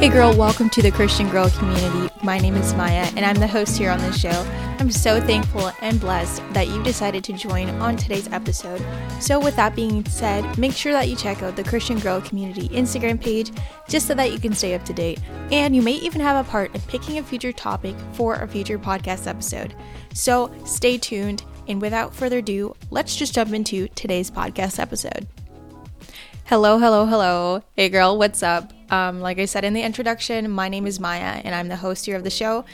Hey girl, welcome to the Christian Girl community. My name is Maya and I'm the host here on this show. I'm so thankful and blessed that you decided to join on today's episode. So, with that being said, make sure that you check out the Christian Girl community Instagram page just so that you can stay up to date. And you may even have a part in picking a future topic for a future podcast episode. So, stay tuned. And without further ado, let's just jump into today's podcast episode. Hello, hello, hello. Hey girl, what's up? Um, like I said in the introduction, my name is Maya and I'm the host here of the show.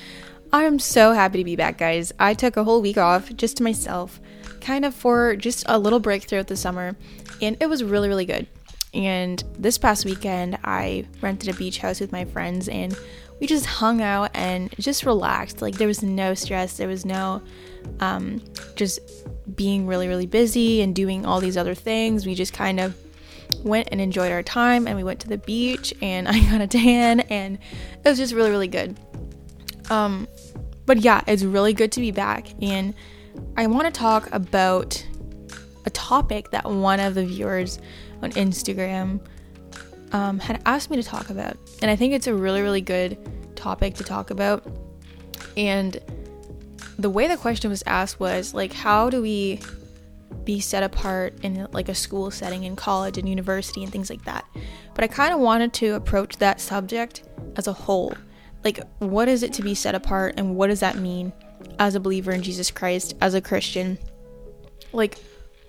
I'm so happy to be back, guys. I took a whole week off just to myself, kind of for just a little break throughout the summer, and it was really, really good. And this past weekend, I rented a beach house with my friends and we just hung out and just relaxed. Like, there was no stress, there was no um, just being really, really busy and doing all these other things. We just kind of went and enjoyed our time and we went to the beach and I got a tan and it was just really really good. Um but yeah, it's really good to be back and I want to talk about a topic that one of the viewers on Instagram um, had asked me to talk about. And I think it's a really, really good topic to talk about. And the way the question was asked was like, how do we be set apart in like a school setting in college and university and things like that. But I kind of wanted to approach that subject as a whole. Like, what is it to be set apart, and what does that mean as a believer in Jesus Christ, as a Christian? Like,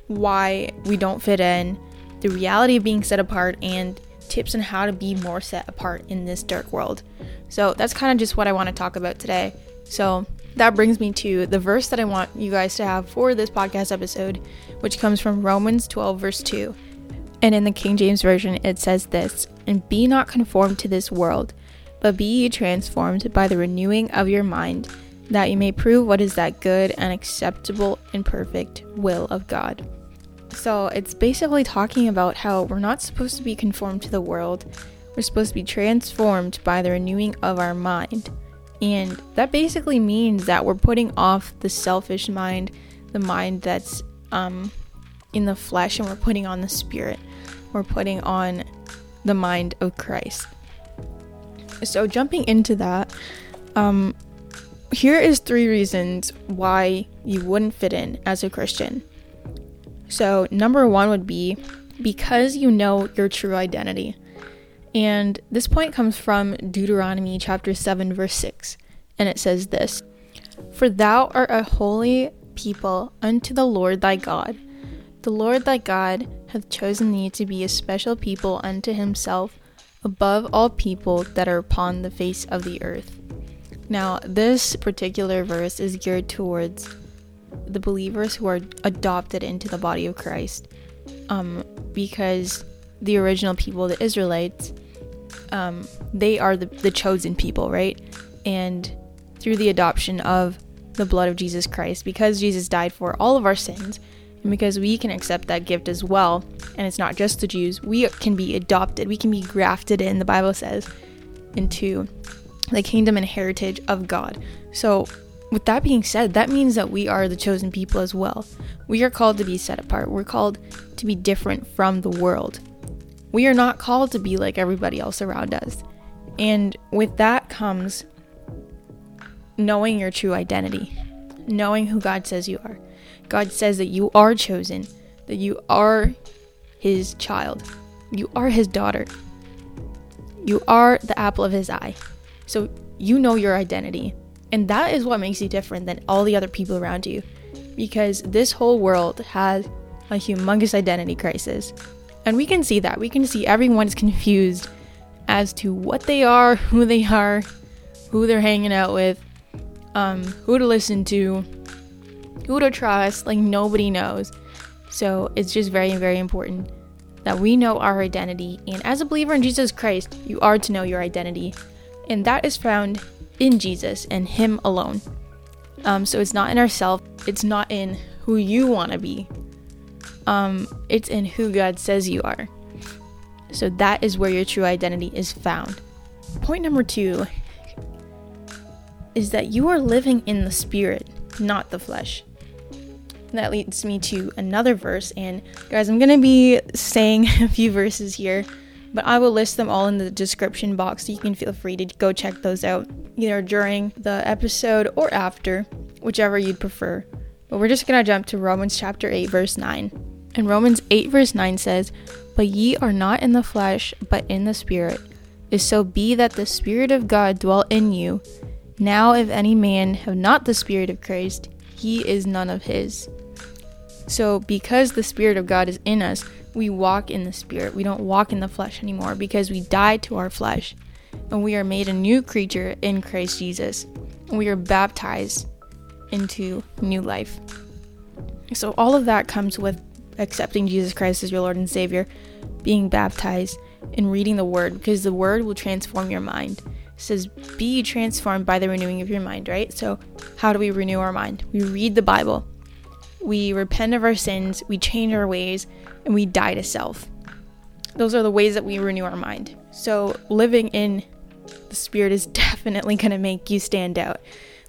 why we don't fit in, the reality of being set apart, and tips on how to be more set apart in this dark world. So, that's kind of just what I want to talk about today. So, that brings me to the verse that I want you guys to have for this podcast episode, which comes from Romans 12, verse 2. And in the King James Version, it says this And be not conformed to this world, but be ye transformed by the renewing of your mind, that you may prove what is that good and acceptable and perfect will of God. So it's basically talking about how we're not supposed to be conformed to the world, we're supposed to be transformed by the renewing of our mind. And that basically means that we're putting off the selfish mind, the mind that's um, in the flesh, and we're putting on the spirit. We're putting on the mind of Christ. So, jumping into that, um, here is three reasons why you wouldn't fit in as a Christian. So, number one would be because you know your true identity. And this point comes from Deuteronomy chapter 7, verse 6. And it says this For thou art a holy people unto the Lord thy God. The Lord thy God hath chosen thee to be a special people unto himself above all people that are upon the face of the earth. Now, this particular verse is geared towards the believers who are adopted into the body of Christ. Um, because the original people, the Israelites, um, they are the, the chosen people, right? And through the adoption of the blood of Jesus Christ, because Jesus died for all of our sins, and because we can accept that gift as well, and it's not just the Jews, we can be adopted, we can be grafted in, the Bible says, into the kingdom and heritage of God. So, with that being said, that means that we are the chosen people as well. We are called to be set apart, we're called to be different from the world. We are not called to be like everybody else around us. And with that comes knowing your true identity, knowing who God says you are. God says that you are chosen, that you are His child, you are His daughter, you are the apple of His eye. So you know your identity. And that is what makes you different than all the other people around you. Because this whole world has a humongous identity crisis. And we can see that. We can see everyone's confused as to what they are, who they are, who they're hanging out with, um, who to listen to, who to trust. Like, nobody knows. So, it's just very, very important that we know our identity. And as a believer in Jesus Christ, you are to know your identity. And that is found in Jesus and Him alone. Um, so, it's not in ourselves, it's not in who you want to be, um, it's in who God says you are. So that is where your true identity is found. Point number two is that you are living in the spirit, not the flesh. that leads me to another verse, and guys, I'm gonna be saying a few verses here But I will list them all in the description box so you can feel free to go check those out either during the episode or after, whichever you'd prefer. But we're just going to jump to Romans chapter 8, verse 9. And Romans 8, verse 9 says, But ye are not in the flesh, but in the Spirit. If so be that the Spirit of God dwell in you. Now, if any man have not the Spirit of Christ, he is none of his. So, because the Spirit of God is in us, we walk in the Spirit. We don't walk in the flesh anymore because we died to our flesh and we are made a new creature in Christ Jesus. We are baptized into new life. So, all of that comes with accepting Jesus Christ as your Lord and Savior, being baptized, and reading the Word because the Word will transform your mind. It says, Be transformed by the renewing of your mind, right? So, how do we renew our mind? We read the Bible, we repent of our sins, we change our ways, and we die to self. Those are the ways that we renew our mind. So, living in the Spirit is definitely going to make you stand out.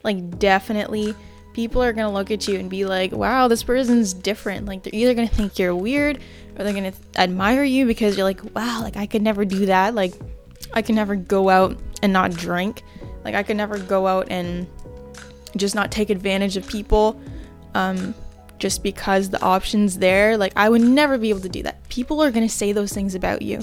Like, definitely people are gonna look at you and be like, wow, this person's different. Like, they're either gonna think you're weird or they're gonna admire you because you're like, wow, like, I could never do that. Like, I could never go out and not drink. Like, I could never go out and just not take advantage of people um, just because the option's there. Like, I would never be able to do that. People are gonna say those things about you.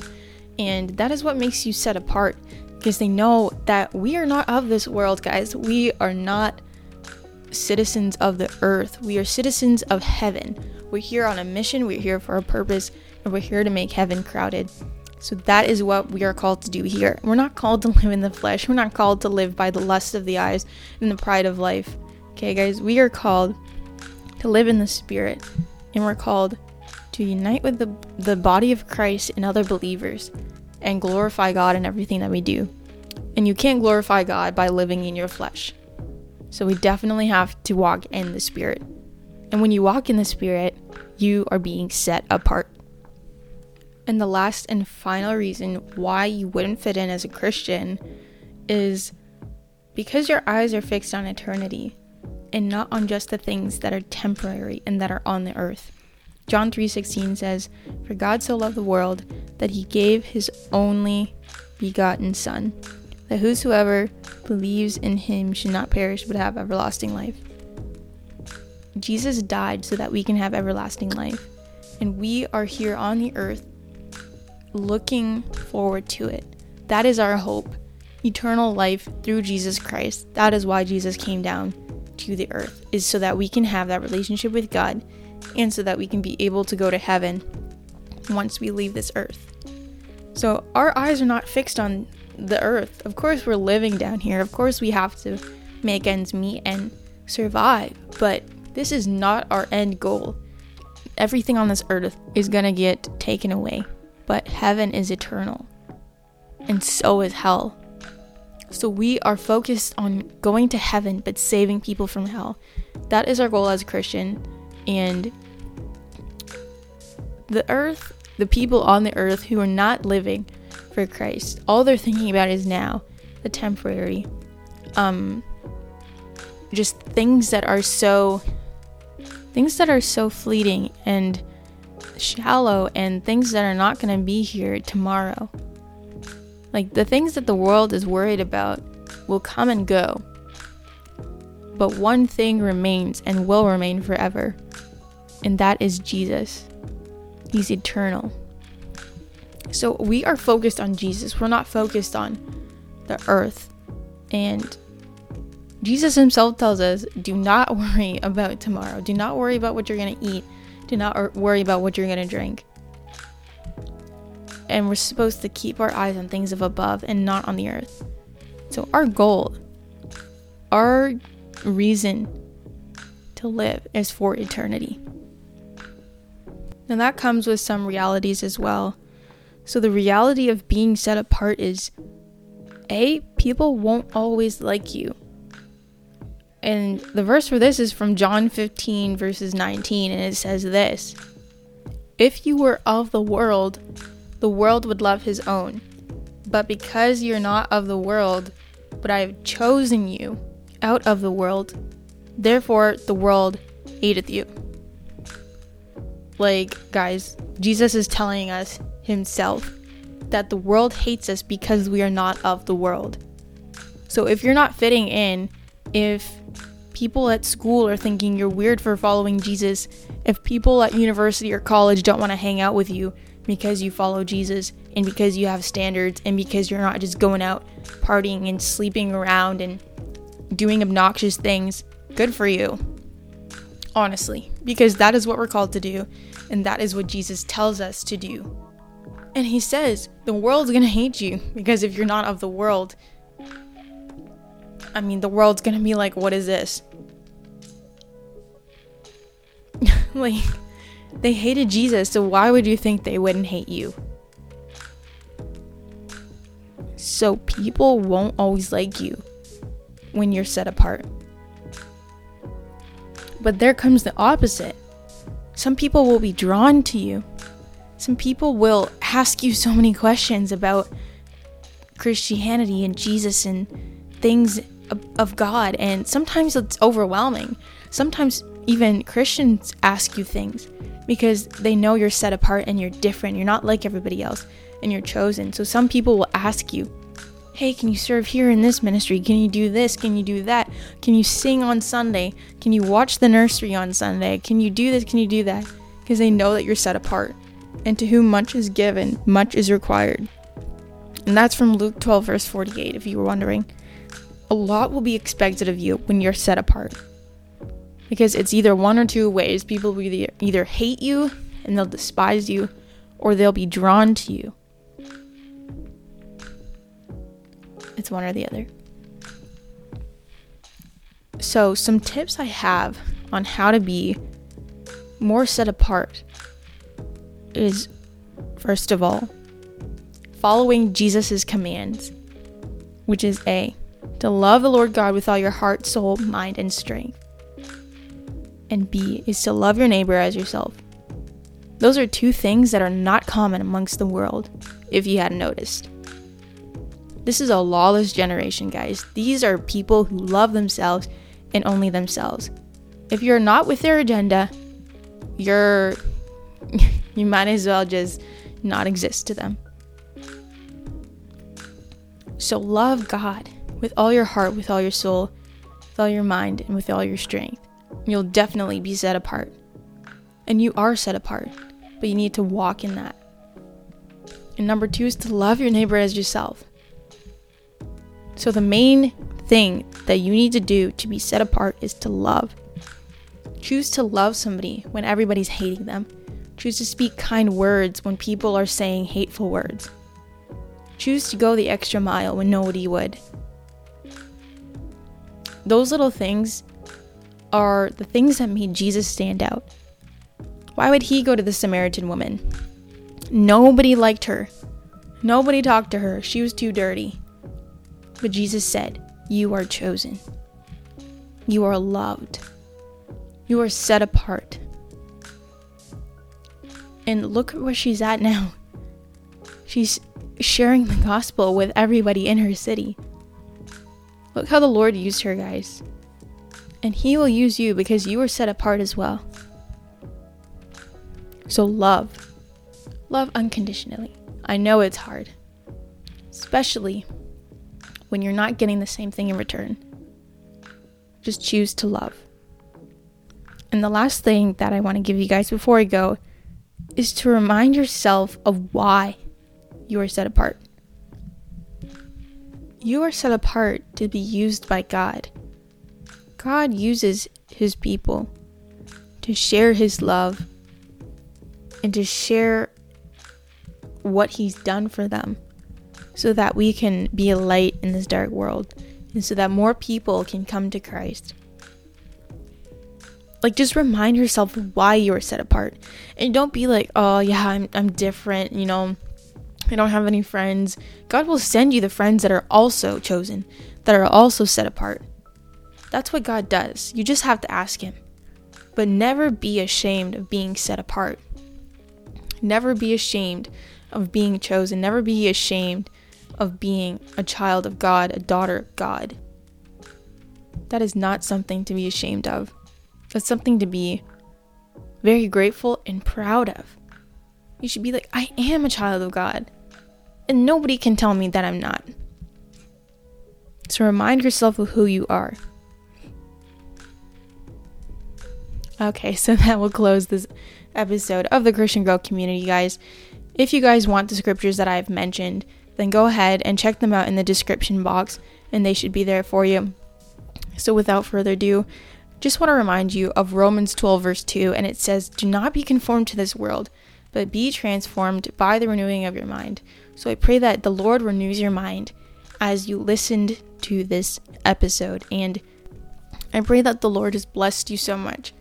And that is what makes you set apart because they know that we are not of this world, guys. We are not citizens of the earth. We are citizens of heaven. We're here on a mission, we're here for a purpose, and we're here to make heaven crowded. So that is what we are called to do here. We're not called to live in the flesh. We're not called to live by the lust of the eyes and the pride of life. Okay, guys, we are called to live in the spirit, and we're called to unite with the, the body of Christ and other believers and glorify God in everything that we do. And you can't glorify God by living in your flesh. So we definitely have to walk in the Spirit. And when you walk in the Spirit, you are being set apart. And the last and final reason why you wouldn't fit in as a Christian is because your eyes are fixed on eternity and not on just the things that are temporary and that are on the earth. John 3:16 says, "For God so loved the world that he gave his only begotten son, that whosoever believes in him should not perish but have everlasting life. Jesus died so that we can have everlasting life, and we are here on the earth looking forward to it. That is our hope eternal life through Jesus Christ. That is why Jesus came down to the earth, is so that we can have that relationship with God and so that we can be able to go to heaven once we leave this earth. So our eyes are not fixed on the earth. Of course, we're living down here. Of course, we have to make ends meet and survive. But this is not our end goal. Everything on this earth is going to get taken away, but heaven is eternal. And so is hell. So we are focused on going to heaven but saving people from hell. That is our goal as a Christian. And the earth, the people on the earth who are not living for Christ. All they're thinking about is now, the temporary. Um just things that are so things that are so fleeting and shallow and things that are not going to be here tomorrow. Like the things that the world is worried about will come and go. But one thing remains and will remain forever, and that is Jesus. He's eternal. So we are focused on Jesus. We're not focused on the earth. And Jesus himself tells us do not worry about tomorrow. Do not worry about what you're going to eat. Do not worry about what you're going to drink. And we're supposed to keep our eyes on things of above and not on the earth. So, our goal, our reason to live is for eternity. And that comes with some realities as well. So the reality of being set apart is A, people won't always like you. And the verse for this is from John 15, verses 19, and it says this If you were of the world, the world would love his own. But because you're not of the world, but I have chosen you out of the world, therefore the world hateth you. Like, guys, Jesus is telling us himself that the world hates us because we are not of the world. So if you're not fitting in, if people at school are thinking you're weird for following Jesus, if people at university or college don't want to hang out with you because you follow Jesus and because you have standards and because you're not just going out partying and sleeping around and doing obnoxious things, good for you. Honestly, because that is what we're called to do and that is what Jesus tells us to do. And he says, the world's gonna hate you because if you're not of the world, I mean, the world's gonna be like, what is this? like, they hated Jesus, so why would you think they wouldn't hate you? So people won't always like you when you're set apart. But there comes the opposite. Some people will be drawn to you. Some people will ask you so many questions about Christianity and Jesus and things of, God, and sometimes it's overwhelming. Sometimes even Christians ask you things because they know you're set apart and you're different. You're not like everybody else and you're chosen. So some people will ask you, Hey, can you serve here in this ministry? Can you do this? Can you do that? Can you sing on Sunday? Can you watch the nursery on Sunday? Can you do this? Can you do that? Because they know that you're set apart. And to whom much is given, much is required. And that's from Luke 12, verse 48, if you were wondering. A lot will be expected of you when you're set apart. Because it's either one or two ways. People will either, hate you and they'll despise you, or they'll be drawn to you. It's one or the other. So, some tips I have on how to be more set apart is first of all, following Jesus' commands, which is A, to love the Lord God with all your heart, soul, mind, and strength. And B is to love your neighbor as yourself. Those are two things that are not common amongst the world, if you hadn't noticed. This is a lawless generation, guys. These are people who love themselves and only themselves. If you're not with their agenda, you're you might as well just not exist to them. So love God with all your heart, with all your soul, with all your mind, and with all your strength. You'll definitely be set apart. And you are set apart, but you need to walk in that. And number two is to love your neighbor as yourself. So, the main thing that you need to do to be set apart is to love. Choose to love somebody when everybody's hating them. Choose to speak kind words when people are saying hateful words. Choose to go the extra mile when nobody would. Those little things are the things that made Jesus stand out. Why would he go to the Samaritan woman? Nobody liked her. Nobody talked to her. She was too dirty. But Jesus said, You are chosen. You are loved. You are set apart. And look where she's at now. She's sharing the gospel with everybody in her city. Look how the Lord used her, guys. And He will use you because you are set apart as well. So love. Love unconditionally. I know it's hard, especially when you're not getting the same thing in return. Just choose to love. And the last thing that I want to give you guys before I go is to remind yourself of why you are set apart. You are set apart to be used by God. God uses his people to share his love and to share what he's done for them so that we can be a light in this dark world and so that more people can come to Christ. Like just remind yourself why you are set apart. And don't be like, "Oh, yeah, I'm I'm different, you know. I don't have any friends." God will send you the friends that are also chosen, that are also set apart. That's what God does. You just have to ask him. But never be ashamed of being set apart. Never be ashamed of being chosen. Never be ashamed of being a child of God, a daughter of God. That is not something to be ashamed of. That's something to be very grateful and proud of. You should be like, I am a child of God. And nobody can tell me that I'm not. So remind yourself of who you are. Okay, so that will close this episode of the Christian Girl community, guys. If you guys want the scriptures that I've mentioned, then go ahead and check them out in the description box, and they should be there for you. So, without further ado, just want to remind you of Romans 12, verse 2, and it says, Do not be conformed to this world, but be transformed by the renewing of your mind. So, I pray that the Lord renews your mind as you listened to this episode, and I pray that the Lord has blessed you so much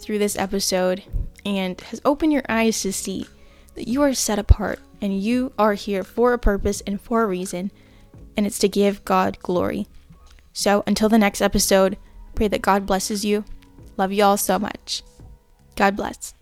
through this episode and has opened your eyes to see that you are set apart and you are here for a purpose and for a reason, and it's to give God glory. So until the next episode, pray that God blesses you. Love you all so much. God bless.